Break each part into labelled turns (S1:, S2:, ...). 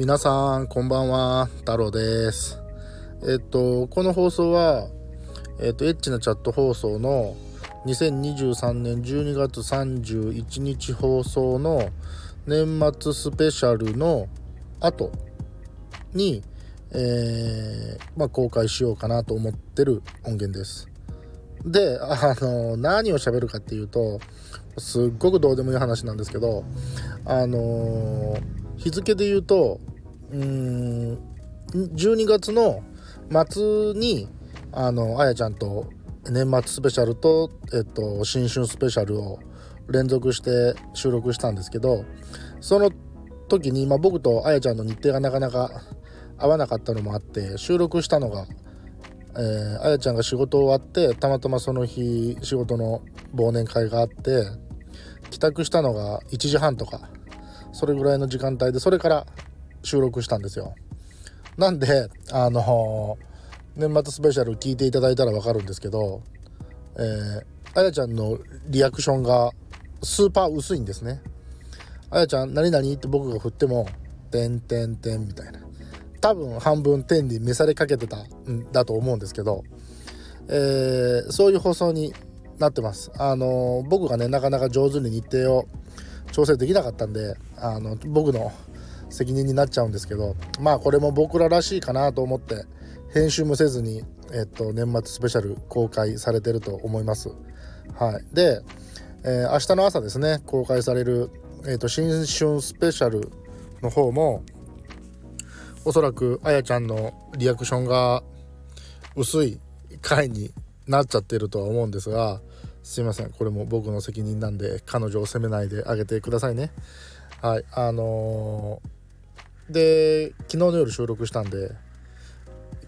S1: 皆さんこんばんは。太郎です。えっとこの放送はえっとエッチなチャット放送の2023年12月31日放送の年末スペシャルの後に、えー、まあ、公開しようかなと思ってる音源です。であの何を喋るかっていうとすっごくどうでもいい話なんですけどあの日付で言うとうん12月の末にあのあやちゃんと年末スペシャルと、えっと、新春スペシャルを連続して収録したんですけどその時に、まあ、僕とあやちゃんの日程がなかなか合わなかったのもあって収録したのがえー、あやちゃんが仕事終わってたまたまその日仕事の忘年会があって帰宅したのが1時半とかそれぐらいの時間帯でそれから収録したんですよ。なんであの年末スペシャル聞いていただいたら分かるんですけど、えー、あやちゃんのリアクションがスーパー薄いんですね。あやちゃん何々って僕が振っても「てんてんてん」みたいな。多分半分天に召されかけてたんだと思うんですけど、えー、そういう放送になってます。あの僕がねなかなか上手に日程を調整できなかったんであの僕の責任になっちゃうんですけどまあこれも僕ららしいかなと思って編集もせずに、えっと、年末スペシャル公開されてると思います。はい、で、えー、明日の朝ですね公開される、えっと、新春スペシャルの方もおそらくあやちゃんのリアクションが薄い回になっちゃってるとは思うんですがすいません。これも僕の責任なんで彼女を責めないであげてくださいね。はいあのー、で昨日の夜収録したんで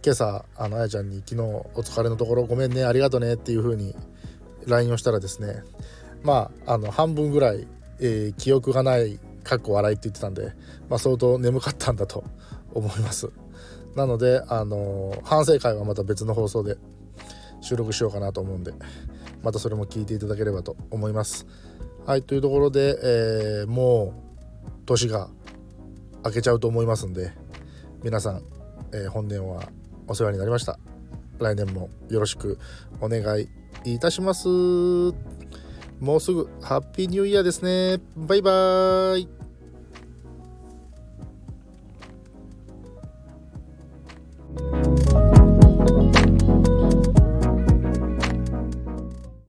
S1: 今朝あのあやちゃんに昨日お疲れのところごめんねありがとねっていう風に LINE をしたらですねまああの半分ぐらい、えー、記憶がないかっこ笑いって言ってたんで、まあ、相当眠かったんだと思います。なのであの反省会はまた別の放送で収録しようかなと思うんでまたそれも聞いていただければと思います。はいというところで、えー、もう年が明けちゃうと思いますんで皆さん、えー、本年はお世話になりました。来年もよろしくお願いいたします。もうすぐハッピーニューイヤーですね。バイバーイ。